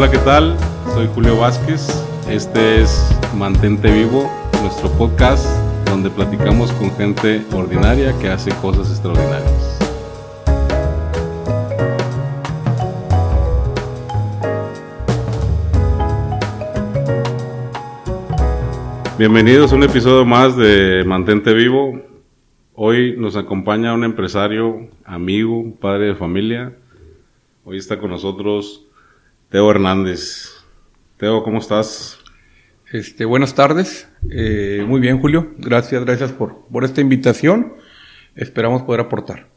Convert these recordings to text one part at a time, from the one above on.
Hola, ¿qué tal? Soy Julio Vázquez. Este es Mantente Vivo, nuestro podcast donde platicamos con gente ordinaria que hace cosas extraordinarias. Bienvenidos a un episodio más de Mantente Vivo. Hoy nos acompaña un empresario, amigo, padre de familia. Hoy está con nosotros Teo Hernández. Teo, ¿cómo estás? Este, buenas tardes. Eh, muy bien, Julio. Gracias, gracias por, por esta invitación. Esperamos poder aportar.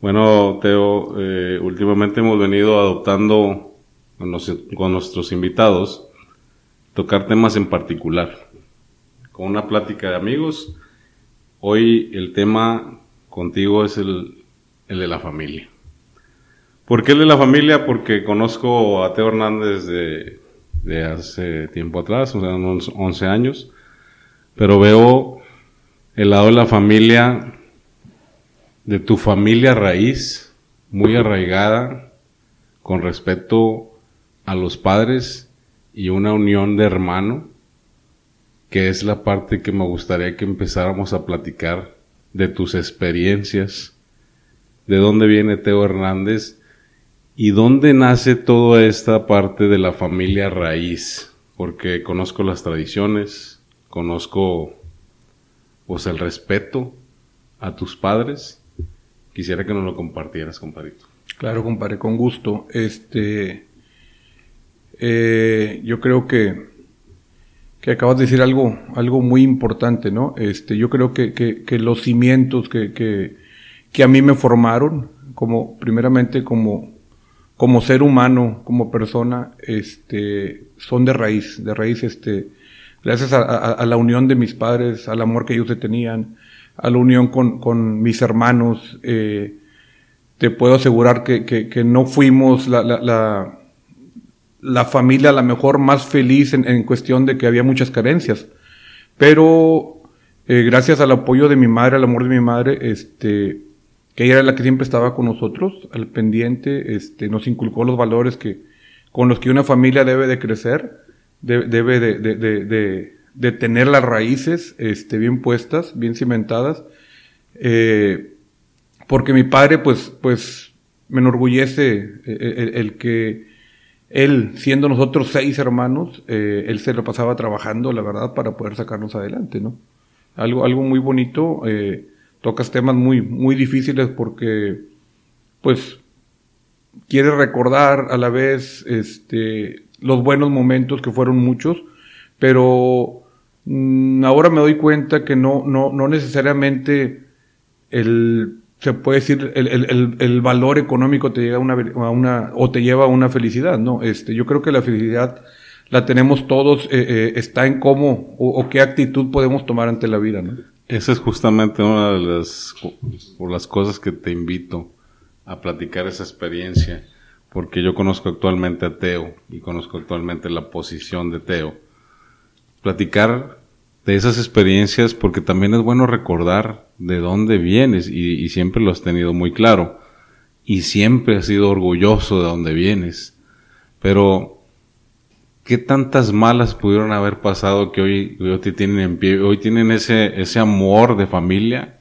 Bueno, Teo, eh, últimamente hemos venido adoptando con, con nuestros invitados tocar temas en particular. Con una plática de amigos, hoy el tema contigo es el, el de la familia. ¿Por qué el de la familia? Porque conozco a Teo Hernández de, de hace tiempo atrás, o unos 11 años, pero veo el lado de la familia, de tu familia raíz, muy arraigada, con respecto a los padres y una unión de hermano, que es la parte que me gustaría que empezáramos a platicar de tus experiencias, de dónde viene Teo Hernández y dónde nace toda esta parte de la familia raíz, porque conozco las tradiciones, conozco pues el respeto a tus padres. Quisiera que nos lo compartieras, compadrito. Claro, compadre, con gusto. Este, eh, yo creo que, que acabas de decir algo, algo muy importante, ¿no? Este, yo creo que, que, los cimientos que, que, que, a mí me formaron, como, primeramente como, como ser humano, como persona, este, son de raíz, de raíz, este, gracias a, la unión de mis padres, al amor que ellos tenían, a la unión con, con mis hermanos, eh, te puedo asegurar que, que, que no fuimos la, la la familia a lo mejor más feliz en, cuestión de que había muchas carencias. Pero eh, gracias al apoyo de mi madre, al amor de mi madre, este, que ella era la que siempre estaba con nosotros, al pendiente, este, nos inculcó los valores que, con los que una familia debe de crecer, debe de, tener las raíces este, bien puestas, bien cimentadas. Eh, porque mi padre, pues, pues, me enorgullece eh, el que él, siendo nosotros seis hermanos, eh, él se lo pasaba trabajando, la verdad, para poder sacarnos adelante, ¿no? Algo, algo muy bonito, eh, tocas temas muy, muy difíciles porque, pues, quiere recordar a la vez, este, los buenos momentos que fueron muchos, pero mm, ahora me doy cuenta que no, no, no necesariamente el se puede decir, el, el, el, valor económico te llega a una, a una, o te lleva a una felicidad, ¿no? Este, yo creo que la felicidad la tenemos todos, eh, eh, está en cómo o, qué actitud podemos tomar ante la vida, ¿no? Esa es justamente una de las, por las cosas que te invito a platicar esa experiencia, porque yo conozco actualmente a Teo y conozco actualmente la posición de Teo. Platicar de esas experiencias porque también es bueno recordar de dónde vienes y, siempre lo has tenido muy claro y siempre has sido orgulloso de dónde vienes. Pero, ¿qué tantas malas pudieron haber pasado que hoy, hoy te tienen en pie? Hoy tienen ese, ese amor de familia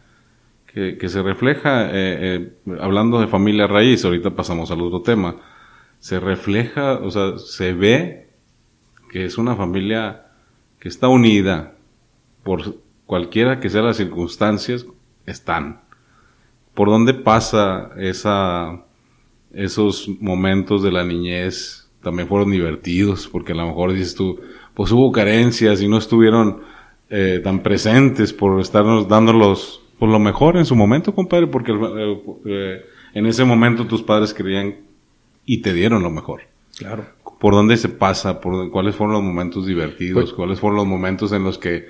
que, que se refleja, eh, eh, hablando de familia raíz, ahorita pasamos al otro tema, se refleja, o sea, se ve que es una familia que está unida, por cualquiera que sean las circunstancias, están. ¿Por dónde pasa esa, esos momentos de la niñez? También fueron divertidos, porque a lo mejor dices tú, pues hubo carencias y no estuvieron eh, tan presentes por estarnos dándolos por lo mejor en su momento, compadre, porque eh, eh, en ese momento tus padres creían y te dieron lo mejor. Claro. ¿Por dónde se pasa? ¿Por cuáles fueron los momentos divertidos? Pues ¿Cuáles fueron los momentos en los que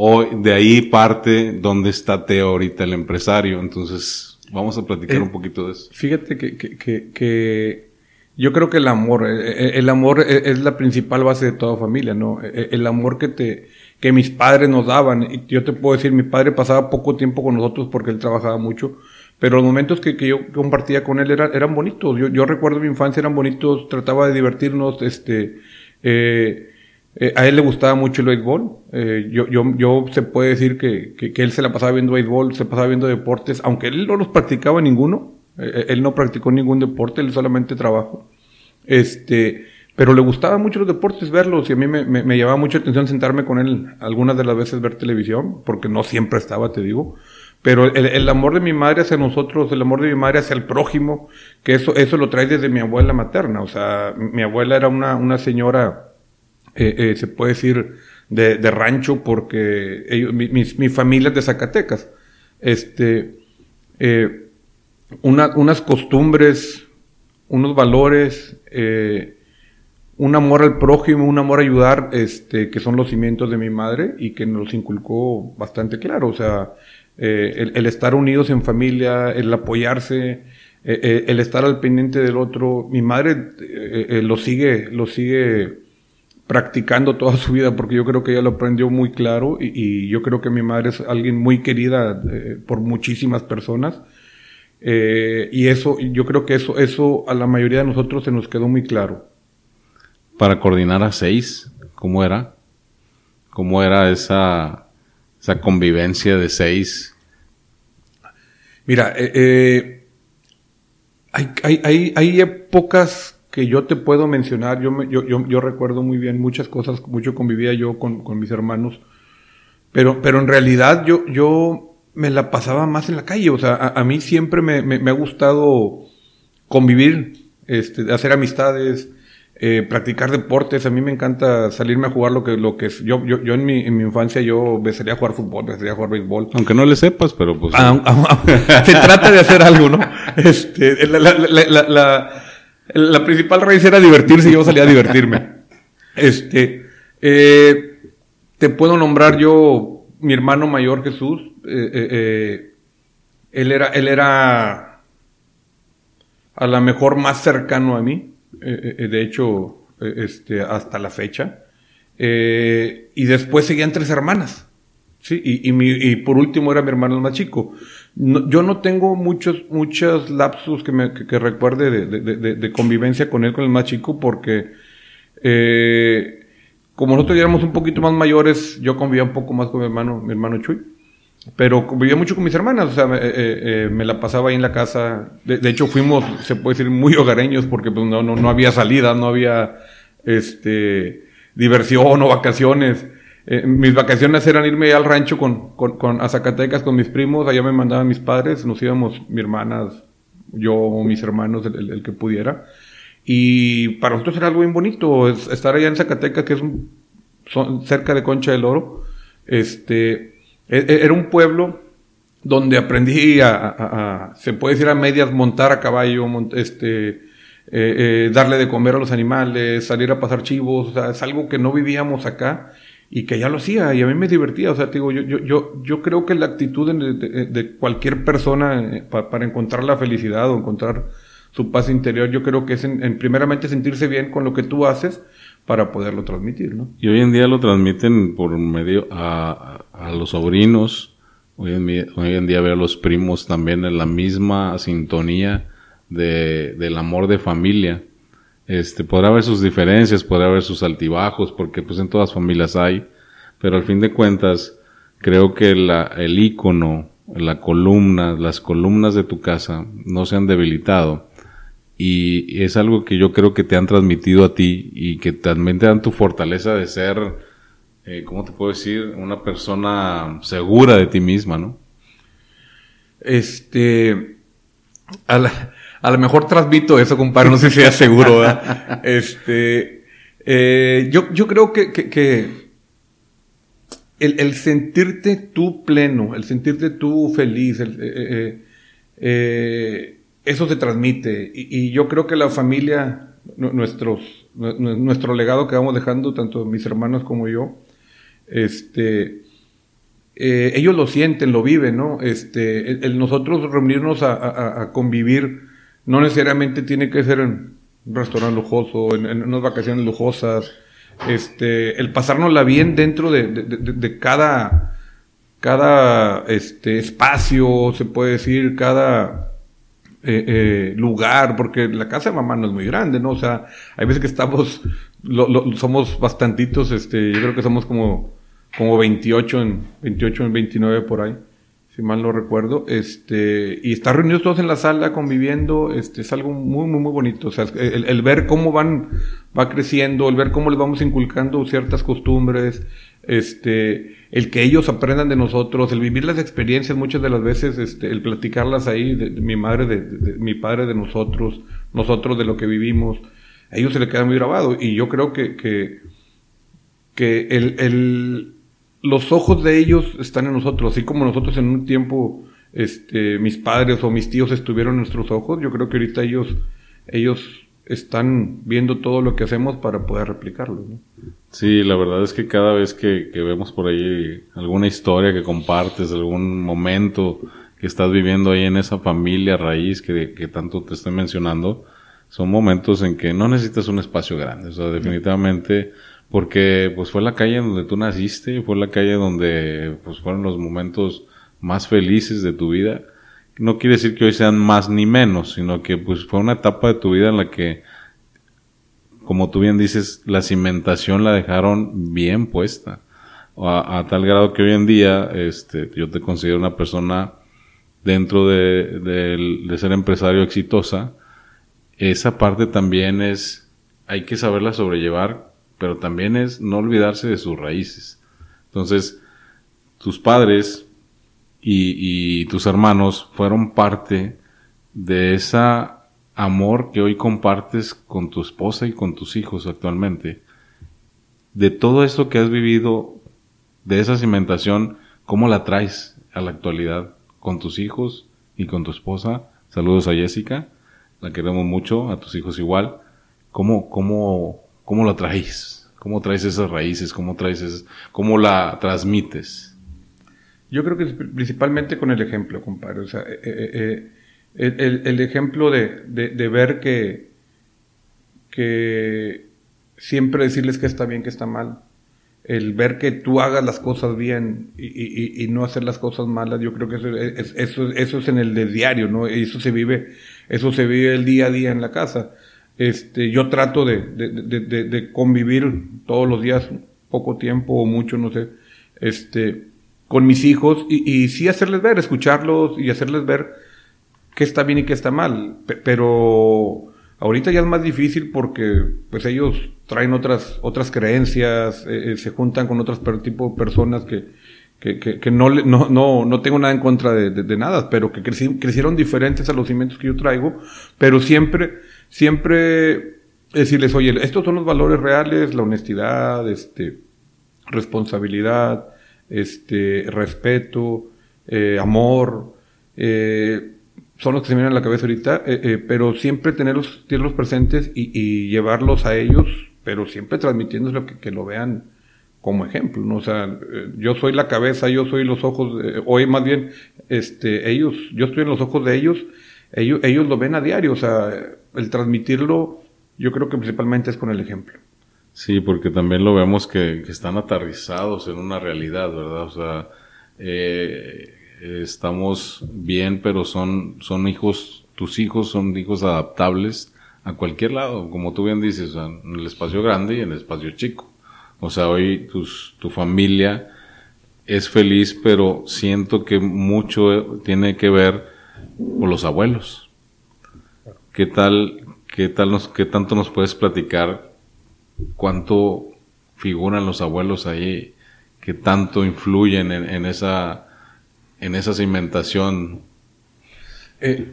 o de ahí parte donde está Teo ahorita, el empresario. Entonces, vamos a platicar eh, un poquito de eso. Fíjate que, que, que, yo creo que el amor, eh, eh, el amor es la principal base de toda familia, ¿no? El amor que te, que mis padres nos daban. Yo te puedo decir, mi padre pasaba poco tiempo con nosotros porque él trabajaba mucho, pero los momentos que, que yo compartía con él eran, eran bonitos. Yo, yo recuerdo mi infancia, eran bonitos, trataba de divertirnos, este, eh, eh, a él le gustaba mucho el béisbol. Eh, yo, yo, yo se puede decir que, que, que, él se la pasaba viendo béisbol, se pasaba viendo deportes, aunque él no los practicaba ninguno. Eh, él no practicó ningún deporte, él solamente trabajó. Este, pero le gustaba mucho los deportes, verlos, y a mí me, me, me llamaba mucha atención sentarme con él algunas de las veces ver televisión, porque no siempre estaba, te digo. Pero el, el, amor de mi madre hacia nosotros, el amor de mi madre hacia el prójimo, que eso, eso lo trae desde mi abuela materna. O sea, mi abuela era una, una señora, eh, eh, se puede decir, de, de rancho, porque ellos, mi, mi, mi, familia es de Zacatecas. Este, eh, una, unas costumbres, unos valores, eh, un amor al prójimo, un amor a ayudar, este, que son los cimientos de mi madre y que nos inculcó bastante claro. O sea, eh, el, estar unidos en familia, el apoyarse, eh, eh, el estar al pendiente del otro. Mi madre lo sigue, lo sigue practicando toda su vida porque yo creo que ella lo aprendió muy claro y yo creo que mi madre es alguien muy querida por muchísimas personas. Y eso, yo creo que eso, eso a la mayoría de nosotros se nos quedó muy claro. Para coordinar a seis, ¿cómo era? ¿Cómo era esa, esa convivencia de seis? Mira, eh, eh, hay, hay, hay, hay, épocas que yo te puedo mencionar, yo, me, yo, yo, yo, recuerdo muy bien muchas cosas, mucho convivía yo con, con mis hermanos, pero, pero en realidad yo, yo me la pasaba más en la calle, o sea, a, a mí siempre me, me, me, ha gustado convivir, este, hacer amistades, eh, practicar deportes, a mí me encanta salirme a jugar lo que, lo que es. Yo, yo, yo en mi, en mi infancia yo me salía a jugar fútbol, me salía a jugar béisbol. Aunque no le sepas, pero pues. Ah, ah, ah, se trata de hacer algo, ¿no? Este, la, la, la, la, la principal raíz era divertirse y yo salía a divertirme. Este, eh, te puedo nombrar yo, mi hermano mayor Jesús, eh, eh, él era, él era a lo mejor más cercano a mí eh, eh, de hecho, eh, este, hasta la fecha. y después seguían tres hermanas. Sí, y, y, mi, y, por último era mi hermano el más chico. Yo no tengo muchos, muchos lapsus que, me, que, recuerde de, convivencia con él, con el más chico, porque eh, como nosotros ya éramos un poquito más mayores, yo convivía un poco más con mi hermano, mi hermano Chuy. Pero convivía mucho con mis hermanas, o sea, eh, eh, me la pasaba ahí en la casa. De, hecho, fuimos, se puede decir, muy hogareños porque pues no, no, no había salida, no había este, diversión o vacaciones. Eh, mis vacaciones eran irme al rancho con, con, con, a Zacatecas con mis primos, allá me mandaban mis padres, nos íbamos, mi hermanas, yo o mis hermanos, el, que pudiera. Y para nosotros era algo bien bonito, es, estar allá en Zacatecas, que es son, cerca de Concha del Oro. Este, era un pueblo donde aprendí a, a, a, se puede decir a medias, montar a caballo, mont, este, eh, eh, darle de comer a los animales, salir a pasar chivos, o sea, es algo que no vivíamos acá y que ya lo hacía y a mí me divertía, o sea, te digo, yo, yo, yo, yo creo que la actitud de, de, de cualquier persona eh, para encontrar la felicidad o encontrar su paz interior, yo creo que es en, en primeramente sentirse bien con lo que tú haces, para poderlo transmitir, ¿no? Y hoy en día lo transmiten por medio a, a los sobrinos, hoy en, día, hoy veo a los primos también en la misma sintonía de, del amor de familia. Este, podrá haber sus diferencias, podrá haber sus altibajos, porque pues en todas familias hay, pero al fin de cuentas, creo que la, el icono, la columna, las columnas de tu casa no se han debilitado y es algo que yo creo que te han transmitido a ti y que también te dan tu fortaleza de ser, eh, ¿cómo te puedo decir? Una persona segura de ti misma, ¿no? Este, a, la, a lo mejor transmito eso, compadre, no sé si sea seguro, ¿verdad? Este, eh, yo, yo creo que, que, que el, el, sentirte tú pleno, el sentirte tú feliz, el, eh, eh eso se transmite. Y, yo creo que la familia, nuestros, nuestro legado que vamos dejando, tanto mis hermanos como yo, este, eh, ellos lo sienten, lo viven, ¿no? Este, el, nosotros reunirnos a, convivir no necesariamente tiene que ser en un restaurante lujoso, en, unas vacaciones lujosas, este, el pasárnosla bien dentro de, de, de, de cada cada este, espacio, se puede decir, cada eh, eh, lugar, porque la casa de mamá no es muy grande, ¿no? O sea, hay veces que estamos, somos bastantitos, este, yo creo que somos como, como 28 en, 28 en 29 por ahí si mal no recuerdo, este, y estar reunidos todos en la sala conviviendo, este, es algo muy, muy, muy bonito. O sea, el, ver cómo van, va creciendo, el ver cómo les vamos inculcando ciertas costumbres, este, el que ellos aprendan de nosotros, el vivir las experiencias muchas de las veces, este, el platicarlas ahí, de, mi madre, de, mi padre de nosotros, nosotros de lo que vivimos, a ellos se le queda muy grabado. Y yo creo que, que, que el, el los ojos de ellos están en nosotros, así como nosotros en un tiempo, este, mis padres o mis tíos estuvieron en nuestros ojos, yo creo que ahorita ellos, ellos están viendo todo lo que hacemos para poder replicarlo. Sí, la verdad es que cada vez que, vemos por ahí alguna historia que compartes, algún momento que estás viviendo ahí en esa familia raíz que, que tanto te estoy mencionando, son momentos en que no necesitas un espacio grande. O sea, definitivamente porque pues fue la calle donde tú naciste, fue la calle donde pues fueron los momentos más felices de tu vida. No quiere decir que hoy sean más ni menos, sino que pues fue una etapa de tu vida en la que, como tú bien dices, la cimentación la dejaron bien puesta. A, tal grado que hoy en día, este, yo te considero una persona dentro de, de ser empresario exitosa. Esa parte también es, hay que saberla sobrellevar pero también es no olvidarse de sus raíces. Entonces, tus padres y, tus hermanos fueron parte de ese amor que hoy compartes con tu esposa y con tus hijos actualmente. De todo esto que has vivido, de esa cimentación, ¿cómo la traes a la actualidad con tus hijos y con tu esposa? Saludos a Jessica, la queremos mucho, a tus hijos igual. ¿Cómo, cómo ¿Cómo lo traes? ¿Cómo traes esas raíces? ¿Cómo traes cómo la transmites? Yo creo que principalmente con el ejemplo, compadre. O sea, eh, eh, eh, el, ejemplo de, ver que, que siempre decirles que está bien, que está mal. El ver que tú hagas las cosas bien y, no hacer las cosas malas, yo creo que eso es, eso es en el de diario, ¿no? Eso se vive, eso se vive el día a día en la casa. Este, yo trato de, de, de, convivir todos los días, poco tiempo o mucho, no sé, este, con mis hijos y, y sí hacerles ver, escucharlos y hacerles ver qué está bien y qué está mal. pero ahorita ya es más difícil porque pues ellos traen otras, otras creencias, eh, eh, se juntan con otros tipo de personas que, que, que, no, no, no, no, tengo nada en contra de, de, nada, pero que crecieron diferentes a los cimientos que yo traigo, pero siempre siempre decirles, oye, estos son los valores reales, la honestidad, este, responsabilidad, este, respeto, eh, amor, eh, son los que se vienen la cabeza ahorita, eh, pero siempre tenerlos, tenerlos presentes y, llevarlos a ellos, pero siempre transmitiéndoles que, que, lo vean como ejemplo, ¿no? O sea, yo soy la cabeza, yo soy los ojos, hoy más bien, este, ellos, yo estoy en los ojos de ellos, ellos, ellos lo ven a diario, o sea, el transmitirlo, yo creo que principalmente es con el ejemplo. Sí, porque también lo vemos que, están aterrizados en una realidad, ¿verdad? O sea, eh, estamos bien, pero son, son hijos, tus hijos son hijos adaptables a cualquier lado, como tú bien dices, en el espacio grande y en el espacio chico. O sea, hoy tus, tu familia es feliz, pero siento que mucho tiene que ver con los abuelos. ¿Qué tal, qué tal nos, qué tanto nos puedes platicar? ¿Cuánto figuran los abuelos ahí? ¿Qué tanto influyen en, esa, en esa cimentación? Eh,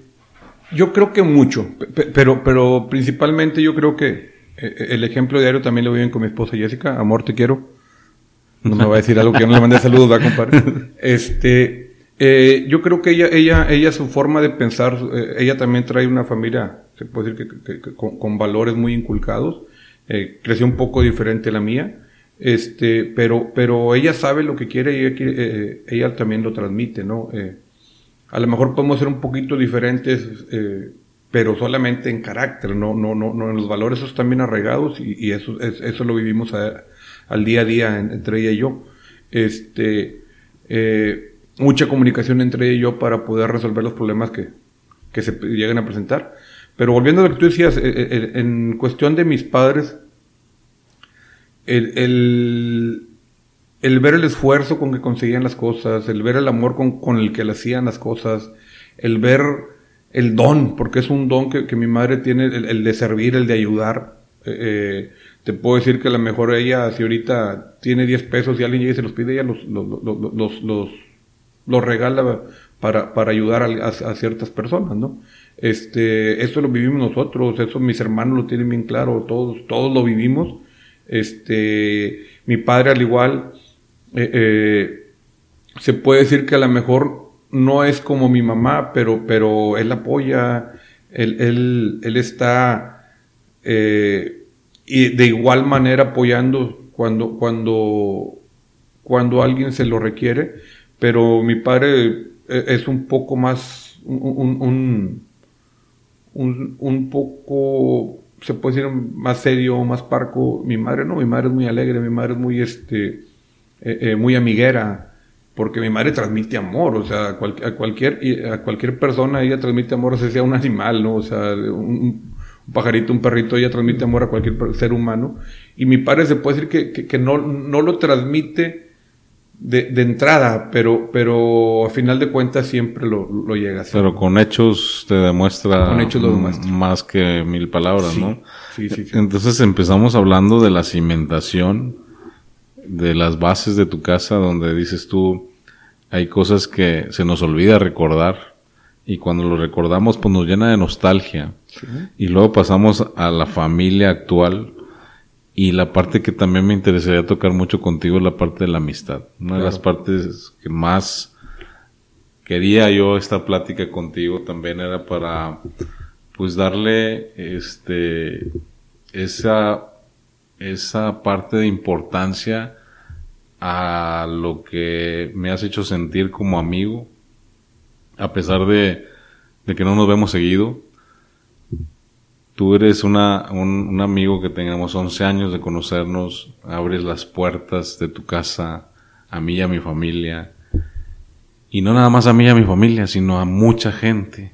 yo creo que mucho, pero, pero principalmente yo creo que eh, el ejemplo diario también lo viven con mi esposa Jessica. Amor, te quiero. No me va a decir algo que yo no le mandé saludos, va, compadre. Este, eh, yo creo que ella, ella, ella, su forma de pensar, eh, ella también trae una familia, se puede decir que, con, valores muy inculcados. Eh, creció un poco diferente la mía, este, pero, pero ella sabe lo que quiere y ella, eh, ella también lo transmite, ¿no? a lo mejor podemos ser un poquito diferentes, pero solamente en carácter, no, no, no, no en los valores, esos bien arraigados y, eso, eso lo vivimos al día a día entre ella y yo. Este, eh, mucha comunicación entre ella y yo para poder resolver los problemas que, que se lleguen a presentar. Pero volviendo a lo que tú decías, en cuestión de mis padres, el, el, ver el esfuerzo con que conseguían las cosas, el ver el amor con, con el que hacían las cosas, el ver el don, porque es un don que, que mi madre tiene, el, de servir, el de ayudar. Eh, eh, te puedo decir que a lo mejor ella, si ahorita tiene 10 pesos y alguien llega y se los pide, ella los, los, los, los, los regala para, para ayudar a, ciertas personas, ¿no? Este, eso lo vivimos nosotros, eso mis hermanos lo tienen bien claro, todos, todos lo vivimos. Este, mi padre al igual, eh, eh, se puede decir que a lo mejor no es como mi mamá, pero, pero él apoya, él, él, está eh, y de igual manera apoyando cuando, cuando, cuando alguien se lo requiere, pero mi padre es un poco más, un poco se puede decir más serio, más parco. Mi madre no, mi madre es muy alegre, mi madre es muy, este, eh, eh, muy amiguera, porque mi madre transmite amor, o sea, a, cualquier, a cualquier persona ella transmite amor, o sea, sea un animal, ¿no? O sea, un, pajarito, un perrito, ella transmite amor a cualquier ser humano. Y mi padre se puede decir que, que no, no lo transmite de, de, entrada, pero, pero a final de cuentas siempre lo, lo llega a hacer. Pero con hechos te demuestra, con hechos lo más que mil palabras, ¿no? Sí, sí, Entonces empezamos hablando de la cimentación, de las bases de tu casa, donde dices tú, hay cosas que se nos olvida recordar y cuando lo recordamos pues nos llena de nostalgia. Y luego pasamos a la familia actual, y la parte que también me interesaría tocar mucho contigo es la parte de la amistad. Una de las partes que más quería yo esta plática contigo también era para pues darle este esa esa parte de importancia a lo que me has hecho sentir como amigo a pesar de, de que no nos vemos seguido Tú eres una, un, amigo que tengamos 11 años de conocernos, abres las puertas de tu casa a mí y a mi familia. Y no nada más a mí y a mi familia, sino a mucha gente.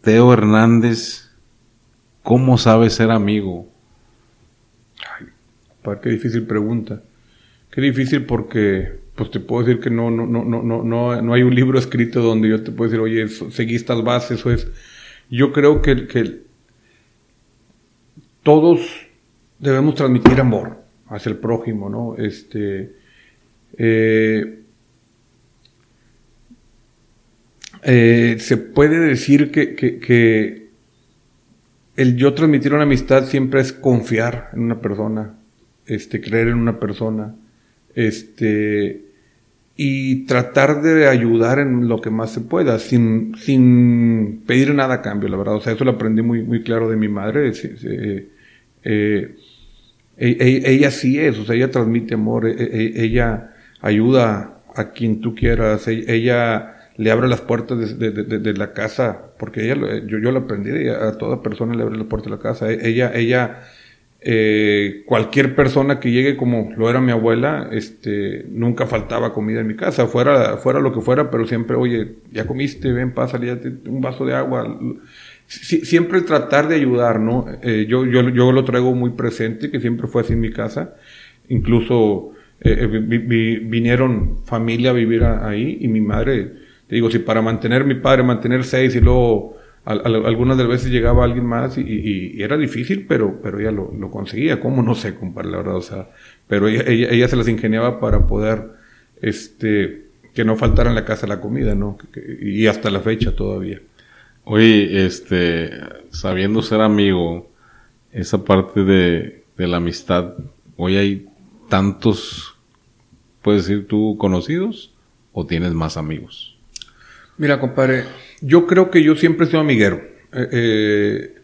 Teo Hernández, ¿cómo sabes ser amigo? Ay, qué difícil pregunta. Qué difícil porque, pues te puedo decir que no, no, no, no, no, no hay un libro escrito donde yo te puedo decir, oye, seguí estas bases, eso es. Yo creo que, que todos debemos transmitir amor hacia el prójimo, ¿no? Este, eh, eh, se puede decir que, el yo transmitir una amistad siempre es confiar en una persona, este, creer en una persona, este, y tratar de ayudar en lo que más se pueda, sin, sin pedir nada a cambio, la verdad. O sea, eso lo aprendí muy, muy claro de mi madre. Eh, e, e, ella sí es, o sea, ella transmite amor, e, ella ayuda a quien tú quieras, ella le abre las puertas de, la casa, porque ella, yo, yo lo aprendí, a toda persona le abre las puertas de la casa, ella, ella, eh, cualquier persona que llegue como lo era mi abuela, este, nunca faltaba comida en mi casa, fuera, fuera lo que fuera, pero siempre, oye, ya comiste, ven, pásale, un vaso de agua, siempre tratar de ayudar, ¿no? Eh, yo, yo, yo lo traigo muy presente, que siempre fue así en mi casa. Incluso eh, eh, vinieron familia a vivir ahí y mi madre, te digo, si para mantener mi padre, mantener seis y luego algunas de las veces llegaba alguien más y, era difícil, pero, pero ella lo, lo, conseguía. ¿Cómo? No sé, compadre, la verdad. O sea, pero ella, ella, se las ingeniaba para poder, este, que no faltara en la casa la comida, ¿no? y hasta la fecha todavía. Oye, este, sabiendo ser amigo, esa parte de, de la amistad, hoy hay tantos, puedes decir tú, conocidos o tienes más amigos? Mira, compadre, yo creo que yo siempre he sido amiguero. Eh, eh,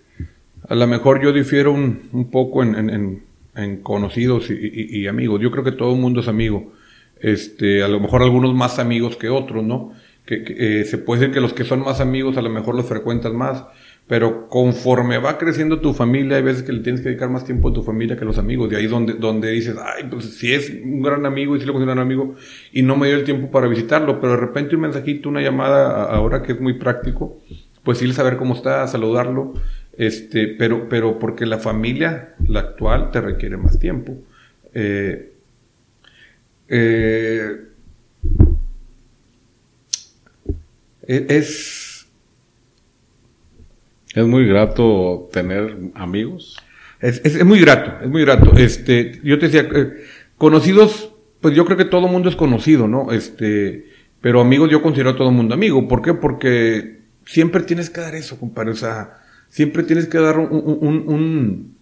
a lo mejor yo difiero un, un poco en, en, en, conocidos y, y, y, amigos. Yo creo que todo el mundo es amigo. Este, a lo mejor algunos más amigos que otros, ¿no? Que, eh, se puede decir que los que son más amigos a lo mejor los frecuentas más, pero conforme va creciendo tu familia, hay veces que le tienes que dedicar más tiempo a tu familia que a los amigos. De ahí donde, donde dices, ay, pues si es un gran amigo y si lo considero un amigo y no me dio el tiempo para visitarlo, pero de repente un mensajito, una llamada, ahora que es muy práctico, pues sí saber cómo está, saludarlo, este, pero, pero porque la familia, la actual, te requiere más tiempo. Eh, eh, es... Es muy grato tener amigos. Es, es, muy grato, es muy grato. Este, yo te decía, eh, conocidos, pues yo creo que todo mundo es conocido, ¿no? Este, pero amigos yo considero a todo mundo amigo. ¿Por qué? Porque siempre tienes que dar eso, compadre. O sea, siempre tienes que dar un, un, un,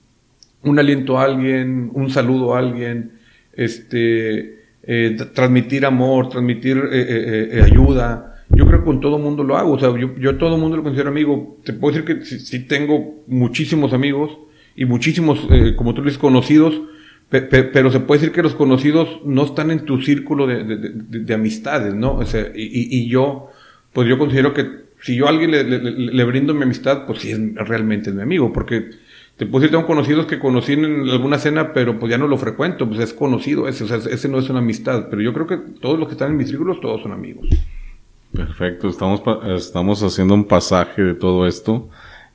un aliento a alguien, un saludo a alguien, este, eh, transmitir amor, transmitir eh, ayuda. Con todo mundo lo hago. O sea, yo, yo todo mundo lo considero amigo. Te puedo decir que sí, tengo muchísimos amigos y muchísimos, eh, como tú dices, conocidos. pero se puede decir que los conocidos no están en tu círculo de, de, de, de amistades, ¿no? O sea, y, yo, pues yo considero que si yo a alguien le, brindo mi amistad, pues sí es realmente es mi amigo, porque te puedo decir, tengo conocidos que conocí en alguna cena, pero pues ya no lo frecuento, pues es conocido ese, o sea, ese no es una amistad, pero yo creo que todos los que están en mis círculos, todos son amigos. Perfecto, estamos, estamos haciendo un pasaje de todo esto.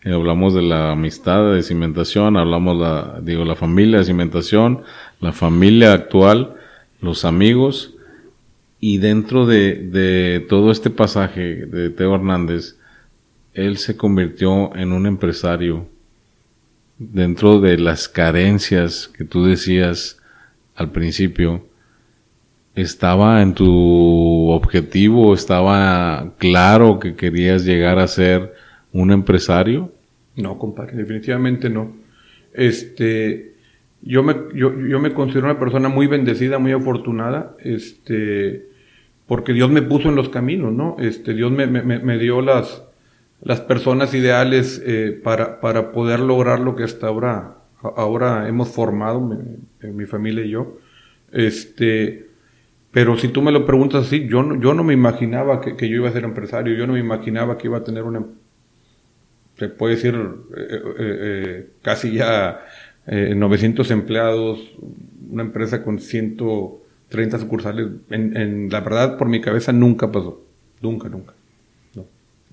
Eh, hablamos de la amistad de cimentación, hablamos la, digo, la familia de cimentación, la familia actual, los amigos, y dentro de, de todo este pasaje de Teo Hernández, él se convirtió en un empresario dentro de las carencias que tú decías al principio. ¿Estaba en tu objetivo? ¿Estaba claro que querías llegar a ser un empresario? No, compadre, definitivamente no. Este, yo me, yo, yo me considero una persona muy bendecida, muy afortunada. Este, porque Dios me puso en los caminos, ¿no? Este, Dios me, me, me dio las, las personas ideales eh, para, para poder lograr lo que hasta ahora, ahora hemos formado, mi, mi, familia y yo. Este, pero si tú me lo preguntas así, yo no, yo no me imaginaba que, que yo iba a ser empresario, yo no me imaginaba que iba a tener una, se puede decir, eh, eh casi ya 900 empleados, una empresa con 100 30 sucursales. En, la verdad, por mi cabeza nunca pasó. Nunca, nunca.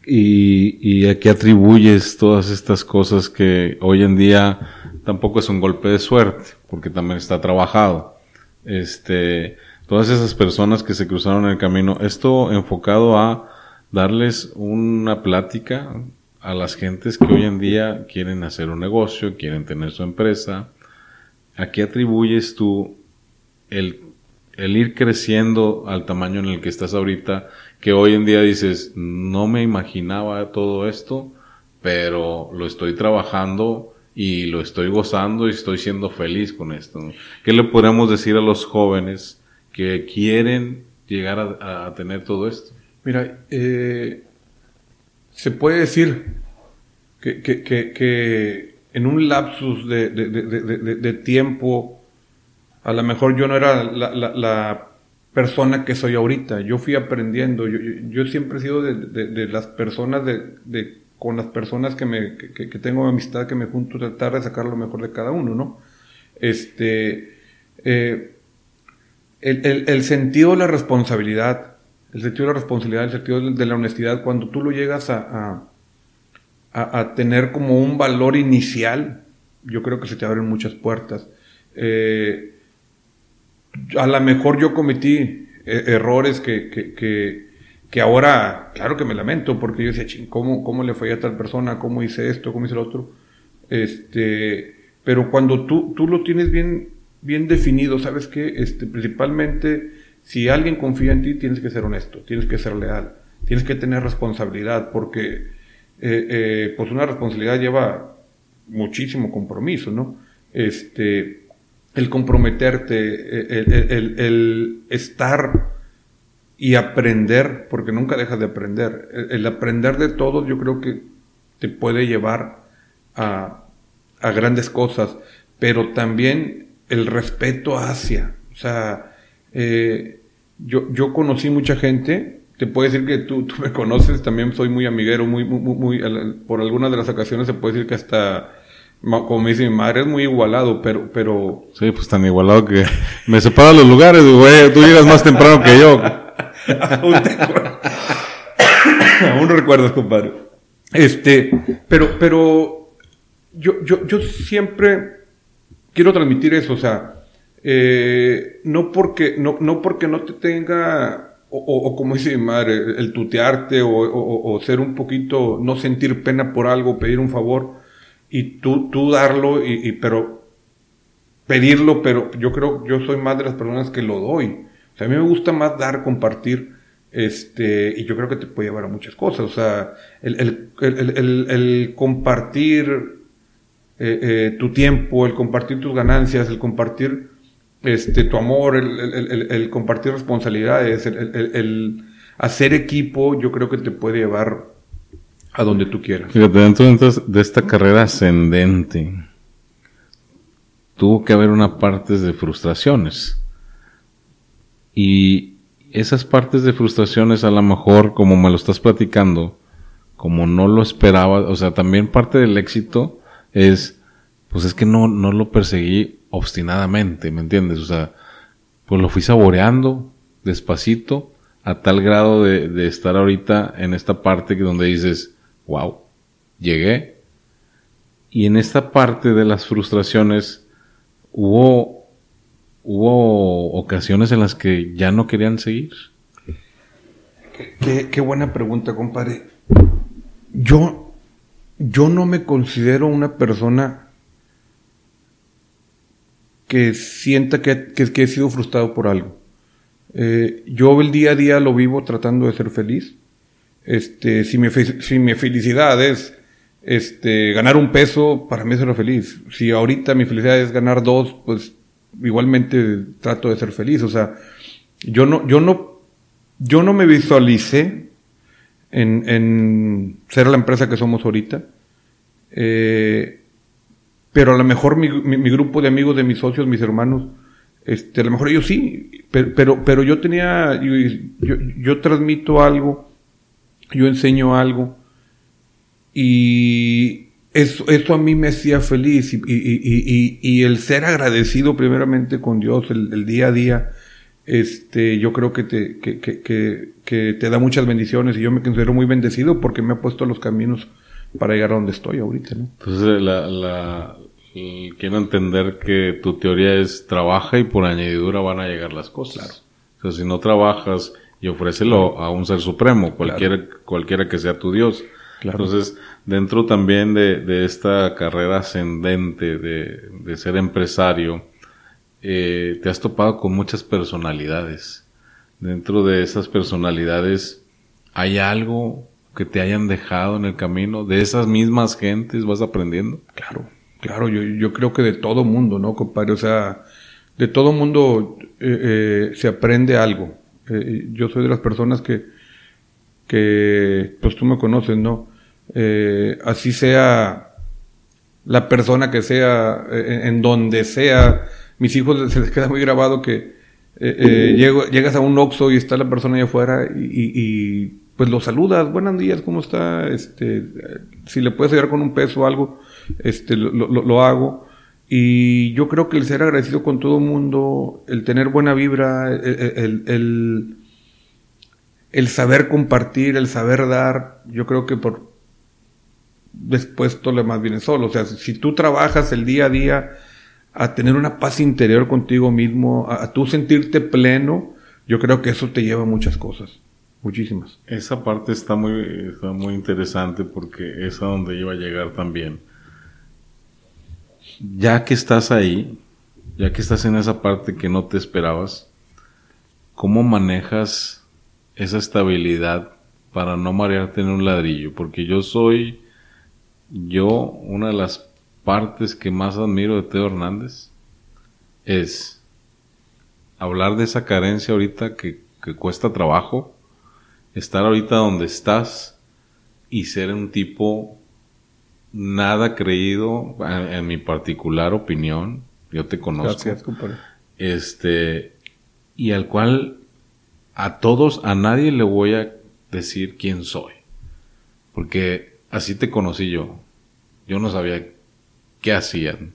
¿Y, ¿Y a qué atribuyes todas estas cosas que hoy en día tampoco es un golpe de suerte, porque también está trabajado? Este, todas esas personas que se cruzaron en el camino, esto enfocado a darles una plática a las gentes que hoy en día quieren hacer un negocio, quieren tener su empresa. ¿A qué atribuyes tú el el ir creciendo al tamaño en el que estás ahorita, que hoy en día dices, no me imaginaba todo esto, pero lo estoy trabajando y lo estoy gozando y estoy siendo feliz con esto. ¿Qué le podemos decir a los jóvenes que quieren llegar a, tener todo esto? Mira, eh, se puede decir que, que, que, en un lapsus de, de tiempo a lo mejor yo no era la, la, persona que soy ahorita. Yo fui aprendiendo. Yo, yo, siempre he sido de, de, de las personas, de, de, con las personas que, me, que, que, tengo amistad, que me junto, tratar de sacar lo mejor de cada uno, ¿no? Este, eh, el, el, sentido de la responsabilidad, el sentido de la responsabilidad, el sentido de la honestidad, cuando tú lo llegas a, a, a tener como un valor inicial, yo creo que se te abren muchas puertas. Eh, a lo mejor yo cometí eh, errores que, que, que, ahora, claro que me lamento, porque yo decía, ¿cómo, ¿cómo le fallé a tal persona? ¿Cómo hice esto? ¿Cómo hice lo otro? Este, pero cuando tú, tú lo tienes bien, bien definido, ¿sabes qué? Este, principalmente, si alguien confía en ti, tienes que ser honesto, tienes que ser leal, tienes que tener responsabilidad, porque eh, eh, pues una responsabilidad lleva muchísimo compromiso, ¿no? Este, el comprometerte, el, el, estar y aprender, porque nunca dejas de aprender. El, aprender de todo yo creo que te puede llevar a, a grandes cosas, pero también el respeto hacia. O sea, eh, yo, yo conocí mucha gente, te puedo decir que tú, tú me conoces, también soy muy amiguero, muy, muy, muy, por algunas de las ocasiones se puede decir que hasta, como me dice mi madre, es muy igualado, pero, pero... Sí, pues tan igualado que me separa los lugares, güey, tú llegas más temprano que yo. Aún, te Aún recuerdas, compadre. Este, pero, pero, yo, yo, yo siempre quiero transmitir eso, o sea, eh, no porque, no, no porque no te tenga o, como dice mi madre, el tutearte o, ser un poquito, no sentir pena por algo, pedir un favor y tú, tú darlo, y, pero pedirlo, pero yo creo, yo soy más de las personas que lo doy. O sea, a mí me gusta más dar, compartir, este, y yo creo que te puede llevar a muchas cosas. O sea, el, el, el, compartir eh, eh, tu tiempo, el compartir tus ganancias, el compartir este, tu amor, el, compartir responsabilidades, el, hacer equipo, yo creo que te puede llevar a donde tú quieras. Fíjate, dentro de esta carrera ascendente, tuvo que haber una parte de frustraciones. Y esas partes de frustraciones, a lo mejor, como me lo estás platicando, como no lo esperaba, o sea, también parte del éxito es, pues es que no, no lo perseguí obstinadamente, ¿me entiendes? O sea, pues lo fui saboreando despacito a tal grado de, estar ahorita en esta parte que donde dices, wow, llegué. Y en esta parte de las frustraciones hubo, hubo ocasiones en las que ya no querían seguir. Qué, qué buena pregunta, compadre. Yo, yo no me considero una persona que sienta que, que, he sido frustrado por algo. Eh, yo el día a día lo vivo tratando de ser feliz. Este, si mi, si mi felicidad es este, ganar un peso, para mí ser feliz. Si ahorita mi felicidad es ganar dos, pues igualmente trato de ser feliz. O sea, yo no, yo no, yo no me visualicé en, en ser la empresa que somos ahorita. Eh, pero a lo mejor mi, mi, grupo de amigos, de mis socios, mis hermanos, este, a lo mejor ellos sí, pero, pero, yo tenía, yo, yo, transmito algo, yo enseño algo, y eso, eso a mí me hacía feliz, y, y, y, el ser agradecido primeramente con Dios, el, el, día a día, este, yo creo que te, que, que, que, te da muchas bendiciones, y yo me considero muy bendecido porque me ha puesto los caminos para llegar a donde estoy ahorita, ¿no? Entonces, la, la, quiero entender que tu teoría es trabaja y por añadidura van a llegar las cosas. O sea, si no trabajas y ofrécelo a un ser supremo, cualquiera, cualquiera que sea tu Dios. Entonces, dentro también de, de esta carrera ascendente de, de ser empresario, eh, te has topado con muchas personalidades. Dentro de esas personalidades, ¿hay algo que te hayan dejado en el camino? ¿De esas mismas gentes vas aprendiendo? Claro, Claro, yo, yo creo que de todo mundo, ¿no, compadre? O sea, de todo mundo eh, eh, se aprende algo. Yo soy de las personas que, que, pues tú me conoces, ¿no? así sea la persona que sea, en donde sea, mis hijos se les queda muy grabado que llego, llegas a un Oxxo y está la persona allá afuera y, y, pues lo saludas, buenos días, ¿cómo está? Este, si le puedes ayudar con un peso o algo este, lo, lo, hago. Y yo creo que el ser agradecido con todo el mundo, el tener buena vibra, el, el, el, saber compartir, el saber dar, yo creo que por después todo lo más viene solo. O sea, si tú trabajas el día a día a tener una paz interior contigo mismo, a, a tú sentirte pleno, yo creo que eso te lleva a muchas cosas. Muchísimas. Esa parte está muy, está muy interesante porque es a donde iba a llegar también ya que estás ahí, ya que estás en esa parte que no te esperabas, ¿cómo manejas esa estabilidad para no marearte en un ladrillo? Porque yo soy, yo, una de las partes que más admiro de Teo Hernández es hablar de esa carencia ahorita que, que cuesta trabajo, estar ahorita donde estás y ser un tipo nada creído, en, mi particular opinión, yo te conozco. Este, y al cual a todos, a nadie le voy a decir quién soy. Porque así te conocí yo. Yo no sabía qué hacían.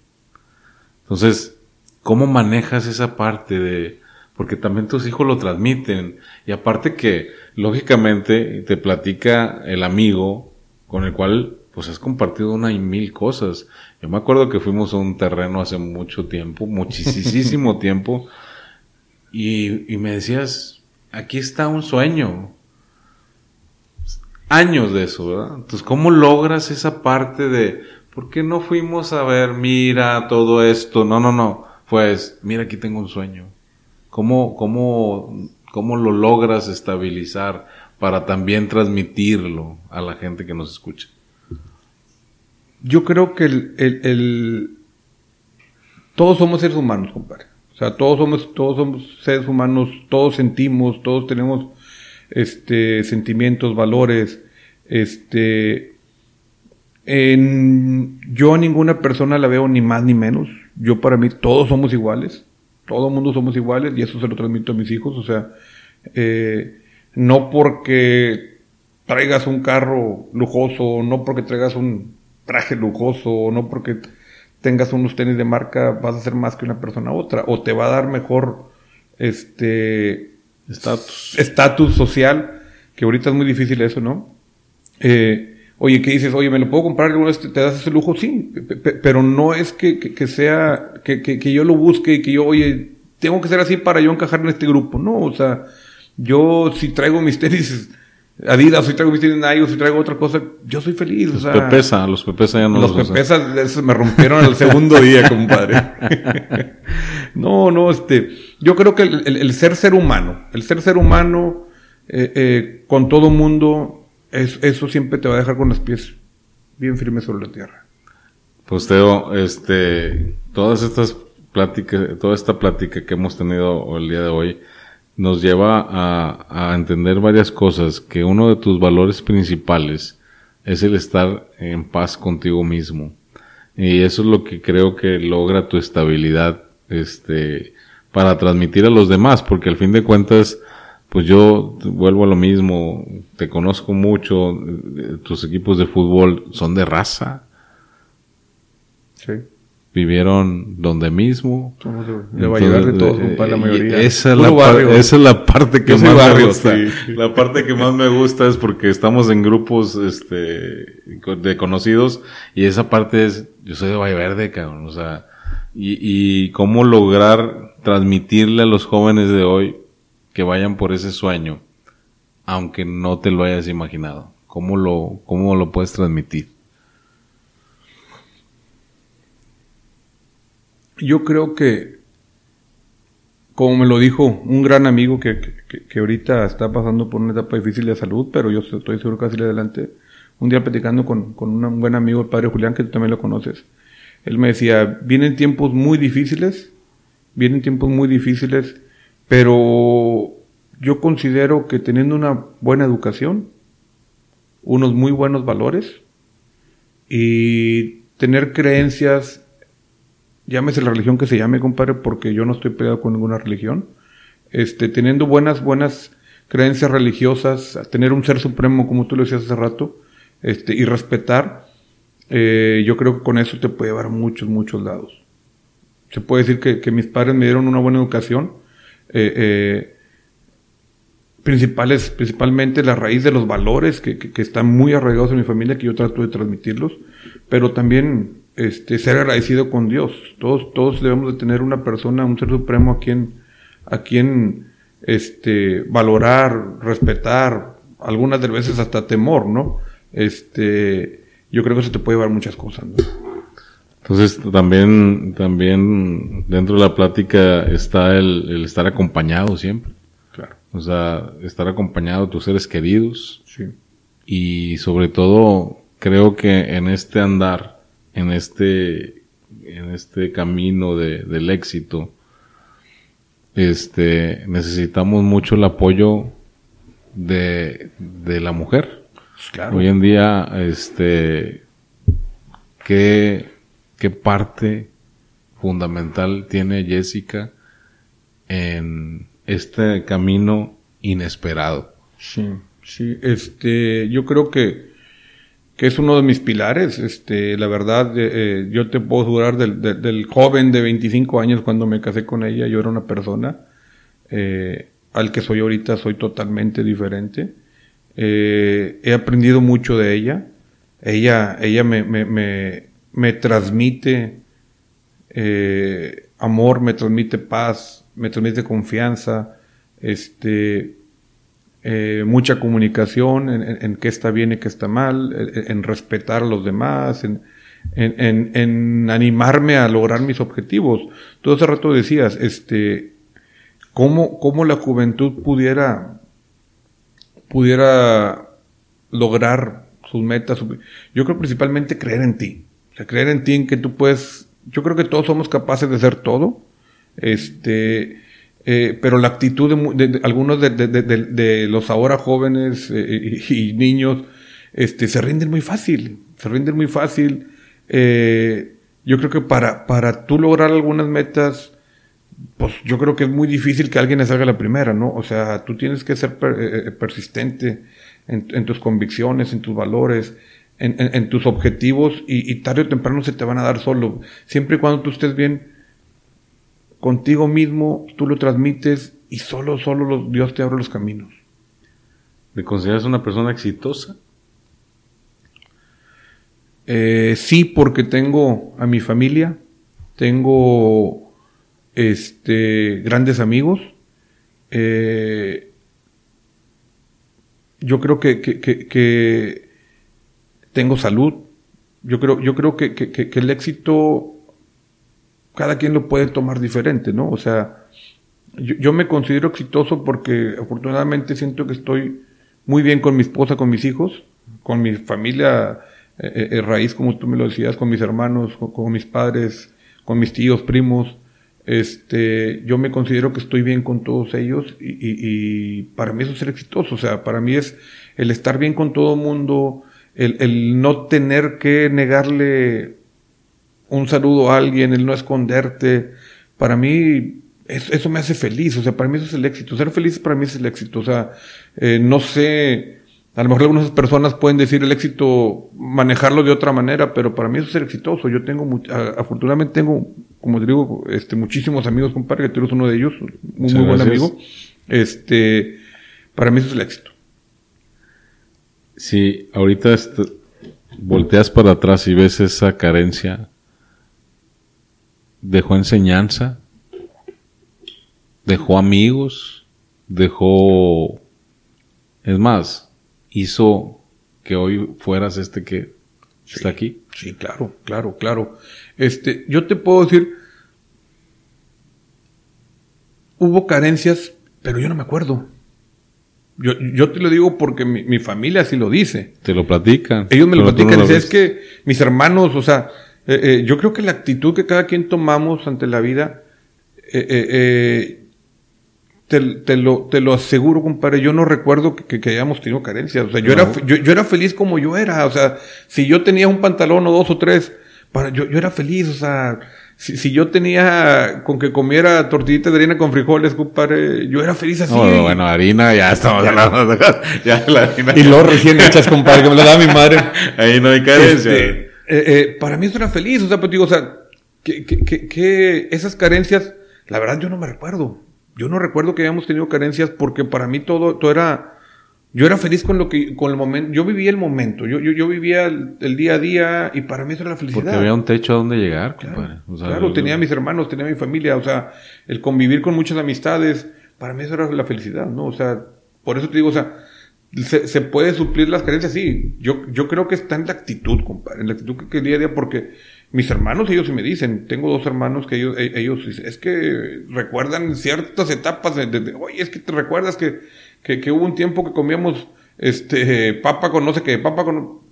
Entonces, ¿cómo manejas esa parte de... Porque también tus hijos lo transmiten. Y aparte que, lógicamente, te platica el amigo con el cual pues has compartido una y mil cosas. Yo me acuerdo que fuimos a un terreno hace mucho tiempo, muchísimo tiempo, y, y me decías, aquí está un sueño. Años de eso, ¿verdad? Entonces, ¿cómo logras esa parte de, ¿por qué no fuimos a ver, mira todo esto? No, no, no. Pues, mira, aquí tengo un sueño. ¿Cómo, cómo, cómo lo logras estabilizar para también transmitirlo a la gente que nos escucha? Yo creo que el, el, todos somos seres humanos, compadre. O sea, todos somos, todos somos seres humanos, todos sentimos, todos tenemos este sentimientos, valores, este en, yo a ninguna persona la veo ni más ni menos. Yo para mí todos somos iguales. Todo mundo somos iguales y eso se lo transmito a mis hijos. O sea, eh, no porque traigas un carro lujoso, no porque traigas un traje lujoso, no porque tengas unos tenis de marca vas a ser más que una persona a otra, o te va a dar mejor este estatus social, que ahorita es muy difícil eso, ¿no? Eh, oye, ¿qué dices? Oye, ¿me lo puedo comprar? ¿Te das ese lujo? Sí, pero no es que, que, sea, que, que, yo lo busque y que yo, oye, tengo que ser así para yo encajar en este grupo. No, o sea, yo si traigo mis tenis Adidas, si traigo vestido Nike, si traigo otra cosa, yo soy feliz. Los o sea, Pepesa, los Pepesa ya no los Los Pepesa me rompieron el segundo día, compadre. no, no, este, yo creo que el, ser ser humano, el ser ser humano eh, eh, con todo mundo, es, eso siempre te va a dejar con los pies bien firmes sobre la tierra. Pues Teo, este, todas estas pláticas, toda esta plática que hemos tenido el día de hoy, nos lleva a, entender varias cosas, que uno de tus valores principales es el estar en paz contigo mismo. Y eso es lo que creo que logra tu estabilidad, este, para transmitir a los demás, porque al fin de cuentas, pues yo vuelvo a lo mismo, te conozco mucho, eh, tus equipos de fútbol son de raza. Sí vivieron donde mismo. de, de la mayoría. Esa es la, esa es la parte que más me gusta. La parte que más me gusta es porque estamos en grupos este de conocidos y esa parte es, yo soy de Valle Verde, cabrón, o sea, y, y cómo lograr transmitirle a los jóvenes de hoy que vayan por ese sueño, aunque no te lo hayas imaginado. ¿Cómo lo, cómo lo puedes transmitir? yo creo que, como me lo dijo un gran amigo que, que, ahorita está pasando por una etapa difícil de salud, pero yo estoy seguro que va adelante, un día platicando con, con un buen amigo, el padre Julián, que tú también lo conoces, él me decía, vienen tiempos muy difíciles, vienen tiempos muy difíciles, pero yo considero que teniendo una buena educación, unos muy buenos valores y tener creencias llámese la religión que se llame, compadre, porque yo no estoy peleado con ninguna religión. Este, teniendo buenas, buenas creencias religiosas, tener un ser supremo, como tú lo decías hace rato, este, y respetar, eh, yo creo que con eso te puede llevar a muchos, muchos lados. Se puede decir que, mis padres me dieron una buena educación, eh, eh, principales, principalmente la raíz de los valores que, que, están muy arraigados en mi familia, que yo trato de transmitirlos, pero también este, ser agradecido con Dios. Todos, todos debemos de tener una persona, un ser supremo a quien, a quien este, valorar, respetar, algunas de veces hasta temor, ¿no? Este, yo creo que eso te puede llevar muchas cosas. Entonces también, también dentro de la plática está el, el estar acompañado siempre. Claro. O sea, estar acompañado de tus seres queridos. Sí. Y sobre todo, creo que en este andar, en este, en este camino de, del éxito, este, necesitamos mucho el apoyo de, de la mujer. Pues claro. Hoy en día, este, ¿qué, qué parte fundamental tiene Jessica en este camino inesperado. Sí, sí, este, yo creo que, que es uno de mis pilares, este, la verdad, eh, yo te puedo jurar del, del, joven de 25 años cuando me casé con ella, yo era una persona, eh, al que soy ahorita soy totalmente diferente, eh, he aprendido mucho de ella, ella, ella me, me transmite eh, amor, me transmite paz, me transmite confianza, este, eh, mucha comunicación en, qué está bien y qué está mal, en, respetar a los demás, en, animarme a lograr mis objetivos. Todo ese rato decías, este, cómo, cómo la juventud pudiera, pudiera lograr sus metas. Yo creo principalmente creer en ti. Sea, creer en ti, en que tú puedes. Yo creo que todos somos capaces de hacer todo. Este. Eh, pero la actitud de, algunos de, los ahora jóvenes eh, y, niños este, se rinden muy fácil, se rinden muy fácil. Eh, yo creo que para, para tú lograr algunas metas, pues yo creo que es muy difícil que alguien les haga la primera, ¿no? O sea, tú tienes que ser persistente, en, tus convicciones, en tus valores, en, tus objetivos y, tarde o temprano se te van a dar solo. Siempre y cuando tú estés bien contigo mismo, tú lo transmites y solo, solo Dios te abre los caminos. ¿Me consideras una persona exitosa? Eh, sí, porque tengo a mi familia, tengo este, grandes amigos, eh, yo creo que, que, que, tengo salud. Yo creo, yo creo que, que, el éxito, cada quien lo puede tomar diferente, ¿no? O sea, yo, me considero exitoso porque afortunadamente siento que estoy muy bien con mi esposa, con mis hijos, con mi familia eh, eh, eh, raíz, como tú me lo decías, con mis hermanos, con mis padres, con mis tíos, primos este, yo me considero que estoy bien con todos ellos y, para mí eso es ser exitoso. O sea, para mí es el estar bien con todo el mundo, el, no tener que negarle un saludo a alguien, el no esconderte. Para mí eso, me hace feliz. O sea, para mí eso es el éxito. Ser feliz para mí es el éxito. O sea, eh, no sé a lo mejor algunas personas pueden decir el éxito, manejarlo de otra manera, pero para mí eso es ser exitoso. Yo tengo, afortunadamente tengo, como te digo, este, muchísimos amigos, compadre, que tú eres uno de ellos, un muy buen amigo. Este, para mí eso es el éxito. Si ahorita volteas para atrás y ves esa carencia, dejó enseñanza, dejó amigos, dejó, es más, hizo que hoy fueras este que está aquí? Sí, claro, claro, claro. Este, yo te puedo decir, hubo carencias, pero yo no me acuerdo. Yo, yo te lo digo porque mi, familia así lo dice. Te lo platican. Ellos me lo platican. es que mis hermanos, o sea, eh, eh, yo creo que la actitud que cada quien tomamos ante la vida, eh, te, te, lo, te lo aseguro, compadre, yo no recuerdo que, que, hayamos tenido carencias. O sea, yo, era, yo, yo, era feliz como yo era. O sea, si yo tenía un pantalón o dos o tres, para, yo, yo era feliz. O sea, si, si yo tenía con que comiera tortillitas de harina con frijoles, compadre, yo era feliz así. No, bueno, harina, ya estamos hablando de ya la harina. Y luego recién hechas, compadre, que me lo da mi madre. Ahí no hay carencia. Este, eh, eh, para mí eso era feliz. O sea, pues digo, o sea, que, que, que, que esas carencias, la verdad yo no me recuerdo yo no recuerdo que hayamos tenido carencias porque para mí todo, todo era, yo era feliz con lo que, con el momento, yo vivía el momento, yo, yo, yo vivía el, día a día y para mí eso era la felicidad. Porque había un techo a donde llegar, claro, claro tenía mis hermanos, tenía mi familia, o sea, el convivir con muchas amistades, para mí eso era la felicidad, ¿no? O sea, por eso te digo, o sea, se, se puede suplir las carencias, sí, yo, yo creo que está en la actitud, compadre, en la actitud que, que día a día, porque mis hermanos, ellos sí me dicen, tengo dos hermanos que ellos, e, ellos es que recuerdan ciertas etapas de, oye, es que te recuerdas que, que, hubo un tiempo que comíamos, este, papa con no sé qué, papa con...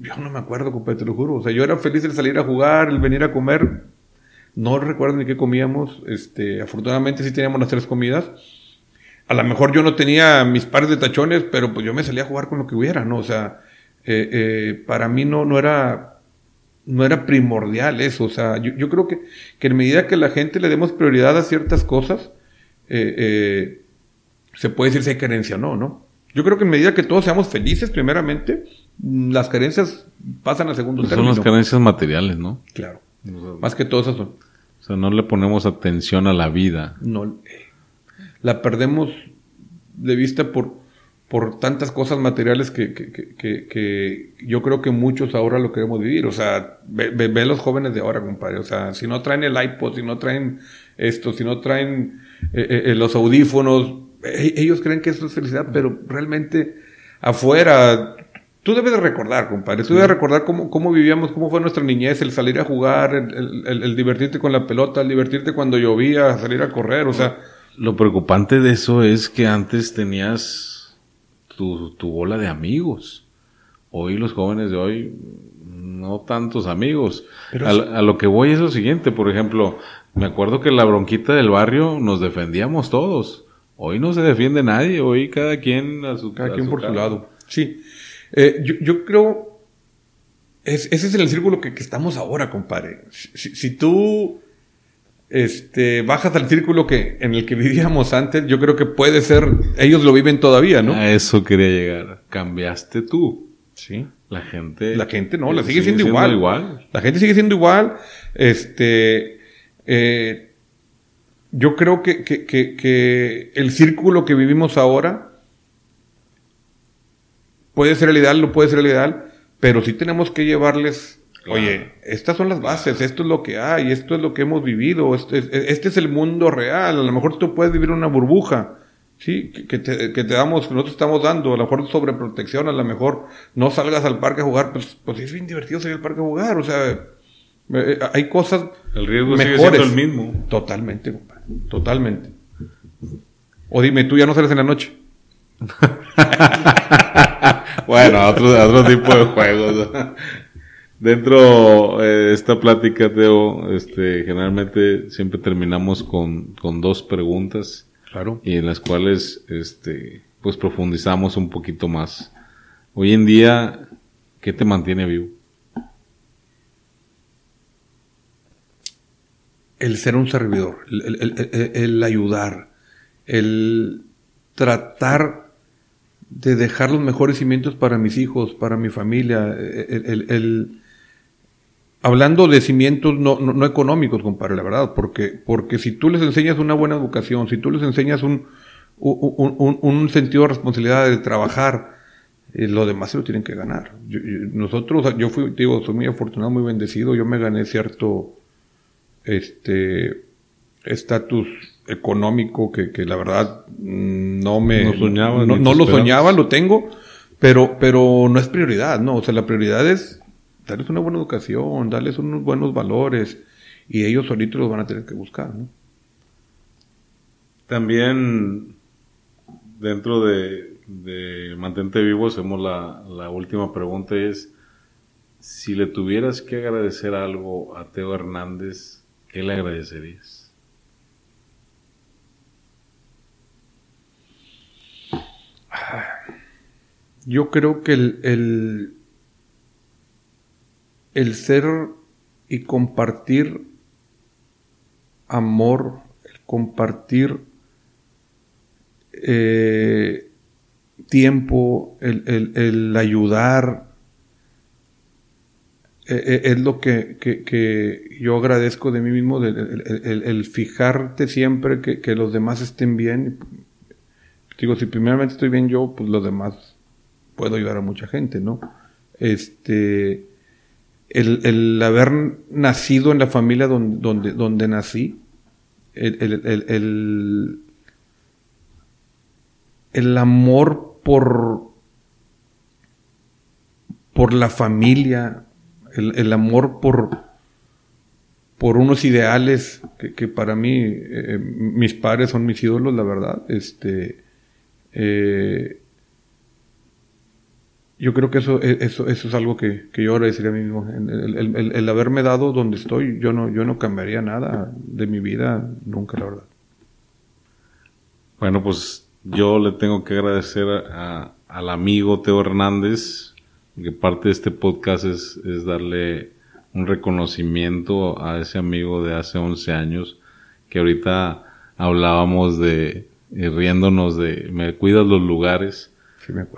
Yo no me acuerdo, compadre, te lo juro. O sea, yo era feliz de salir a jugar, el venir a comer. No recuerdo ni qué comíamos. Este, afortunadamente sí teníamos las tres comidas. A lo mejor yo no tenía mis pares de tachones, pero pues yo me salía a jugar con lo que hubiera, ¿no? O sea, eh, eh, para mí no, no era no era primordial eso. O sea, yo, yo creo que, que, en medida que la gente le demos prioridad a ciertas cosas, eh, eh, se puede decir si hay carencia o no, ¿no? Yo creo que en medida que todos seamos felices, primeramente, las carencias pasan a segundo pues término. Son las carencias materiales, ¿no? Claro. Más que todas eso. O sea, no le ponemos atención a la vida. No. La perdemos de vista por, por tantas cosas materiales que, que, que, que, yo creo que muchos ahora lo queremos vivir. O sea, ve, ve, los jóvenes de ahora, compadre. O sea, si no traen el iPod, si no traen esto, si no traen eh, eh, eh, los audífonos, ellos creen que eso es felicidad, pero realmente afuera, tú debes de recordar, compadre, tú debes recordar cómo, cómo vivíamos, cómo fue nuestra niñez, el salir a jugar, el, el, divertirte con la pelota, el divertirte cuando llovía, salir a correr, o sea... Lo preocupante de eso es que antes tenías tu, tu bola de amigos. Hoy los jóvenes de hoy no tantos amigos. a, a, lo que voy es lo siguiente, por ejemplo, me acuerdo que la bronquita del barrio nos defendíamos todos. Hoy no se defiende nadie, hoy cada quien a su Cada quien por su lado. Sí. Eh, yo, yo, creo. ese es el círculo que, que estamos ahora, compadre. Si, si, tú este, bajas al círculo que, en el que vivíamos antes, yo creo que puede ser. Ellos lo viven todavía, ¿no? A eso quería llegar. Cambiaste tú. Sí. La gente. La gente no, la sigue, siendo, igual. igual. La gente sigue siendo igual. Este. Eh, yo creo que, que, que, el círculo que vivimos ahora puede ser el ideal, no puede ser el ideal, pero sí tenemos que llevarles, oye, estas son las bases, esto es lo que hay, esto es lo que hemos vivido, este, este es el mundo real, a lo mejor tú puedes vivir una burbuja, sí, que te, que te damos, que nosotros estamos dando, a lo mejor sobreprotección, a lo mejor no salgas al parque a jugar, pues, pues es bien divertido salir al parque a jugar, o sea, eh, eh, hay cosas el riesgo mejores. sigue siendo el mismo. Totalmente, compadre. Totalmente. O dime, tú ya no sales en la noche. bueno, otro, otro tipo de juegos. Dentro de esta plática, Teo, este, generalmente siempre terminamos con, con dos preguntas. Claro. Y en las cuales, este, pues profundizamos un poquito más. Hoy en día, ¿qué te mantiene vivo? El ser un servidor, el, ayudar, el tratar de dejar los mejores cimientos para mis hijos, para mi familia, el, hablando de cimientos no, no, económicos, compadre, la verdad, porque, porque si tú les enseñas una buena educación, si tú les enseñas un, un, sentido de responsabilidad de trabajar, eh, lo demás se lo tienen que ganar. nosotros, yo fui, digo, soy muy afortunado, muy bendecido, yo me gané cierto este estatus económico que, que, la verdad no me no, soñaba, no, lo soñaba, lo tengo, pero, pero no es prioridad, no, o sea, la prioridad es darles una buena educación, darles unos buenos valores y ellos solitos los van a tener que buscar, ¿no? También dentro de, de Mantente Vivo hacemos la, la última pregunta es si le tuvieras que agradecer algo a Teo Hernández ¿Qué le agradecerías? Yo creo que el, el, ser y compartir amor, el compartir eh, tiempo, el, el, el, ayudar, eh, eh, es lo que, que, yo agradezco de mí mismo, el, fijarte siempre que, los demás estén bien. Digo, si primeramente estoy bien yo, pues los demás puedo ayudar a mucha gente, ¿no? Este, el, haber nacido en la familia donde, donde, donde nací, el, el amor por, por la familia, el, amor por, por unos ideales que, para mí, eh, mis padres son mis ídolos, la verdad. Este, eh, yo creo que eso, e, eso, eso es algo que, yo agradecería a mí mismo. El, haberme dado donde estoy, yo no, yo no cambiaría nada de mi vida, nunca, la verdad. Bueno, pues yo le tengo que agradecer al amigo Teo Hernández que parte de este podcast es, darle un reconocimiento a ese amigo de hace 11 años que ahorita hablábamos de, y riéndonos de me cuidas los lugares.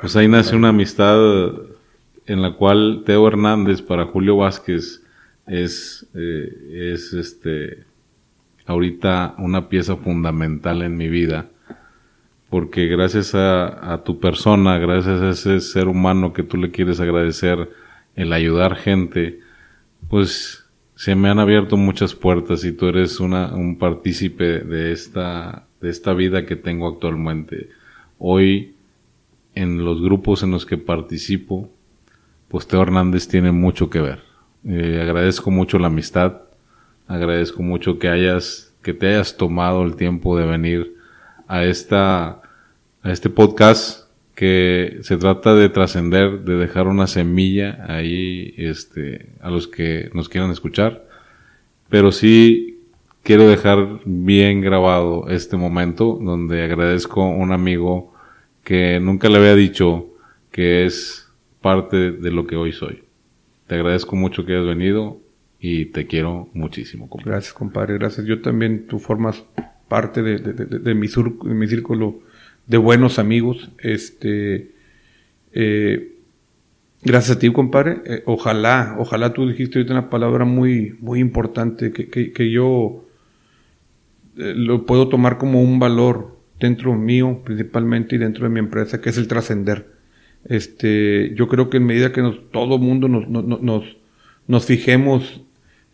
pues ahí nace una amistad en la cual Teo Hernández para Julio Vázquez es, eh, es este, ahorita una pieza fundamental en mi vida, porque gracias a, tu persona, gracias a ese ser humano que tú le quieres agradecer el ayudar gente, pues se me han abierto muchas puertas y tú eres una, un partícipe de esta, de esta vida que tengo actualmente. Hoy, en los grupos en los que participo, pues Teo Hernández tiene mucho que ver. Eh, agradezco mucho la amistad, agradezco mucho que hayas, que te hayas tomado el tiempo de venir a esta, a este podcast que se trata de trascender, de dejar una semilla ahí, este, a los que nos quieran escuchar. Pero sí quiero dejar bien grabado este momento donde agradezco a un amigo que nunca le había dicho que es parte de lo que hoy soy. Te agradezco mucho que hayas venido y te quiero muchísimo. Gracias, compadre. Gracias. Yo también, tú formas parte de, de, mi, mi, círculo de buenos amigos. Este, eh, gracias a ti, compadre. Eh, ojalá, ojalá tú dijiste ahorita una palabra muy, muy importante que, que, que yo eh, lo puedo tomar como un valor dentro mío, principalmente, y dentro de mi empresa, que es el trascender este, yo creo que en medida que nos, todo mundo nos, nos, nos, fijemos,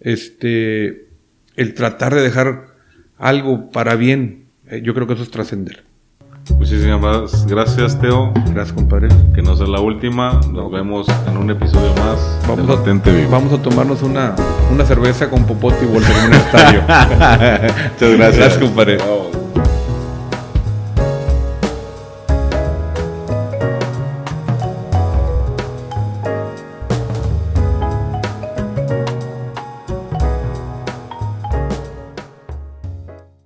este, el tratar de dejar algo para bien, eh, yo creo que eso es trascender. Muchísimas gracias, Teo. Gracias, compadre. Que no sea la última. Nos vemos en un episodio más. Vamos, a, vamos a tomarnos una, una cerveza con popote y volver en un estadio. Muchas gracias. Gracias, compadre.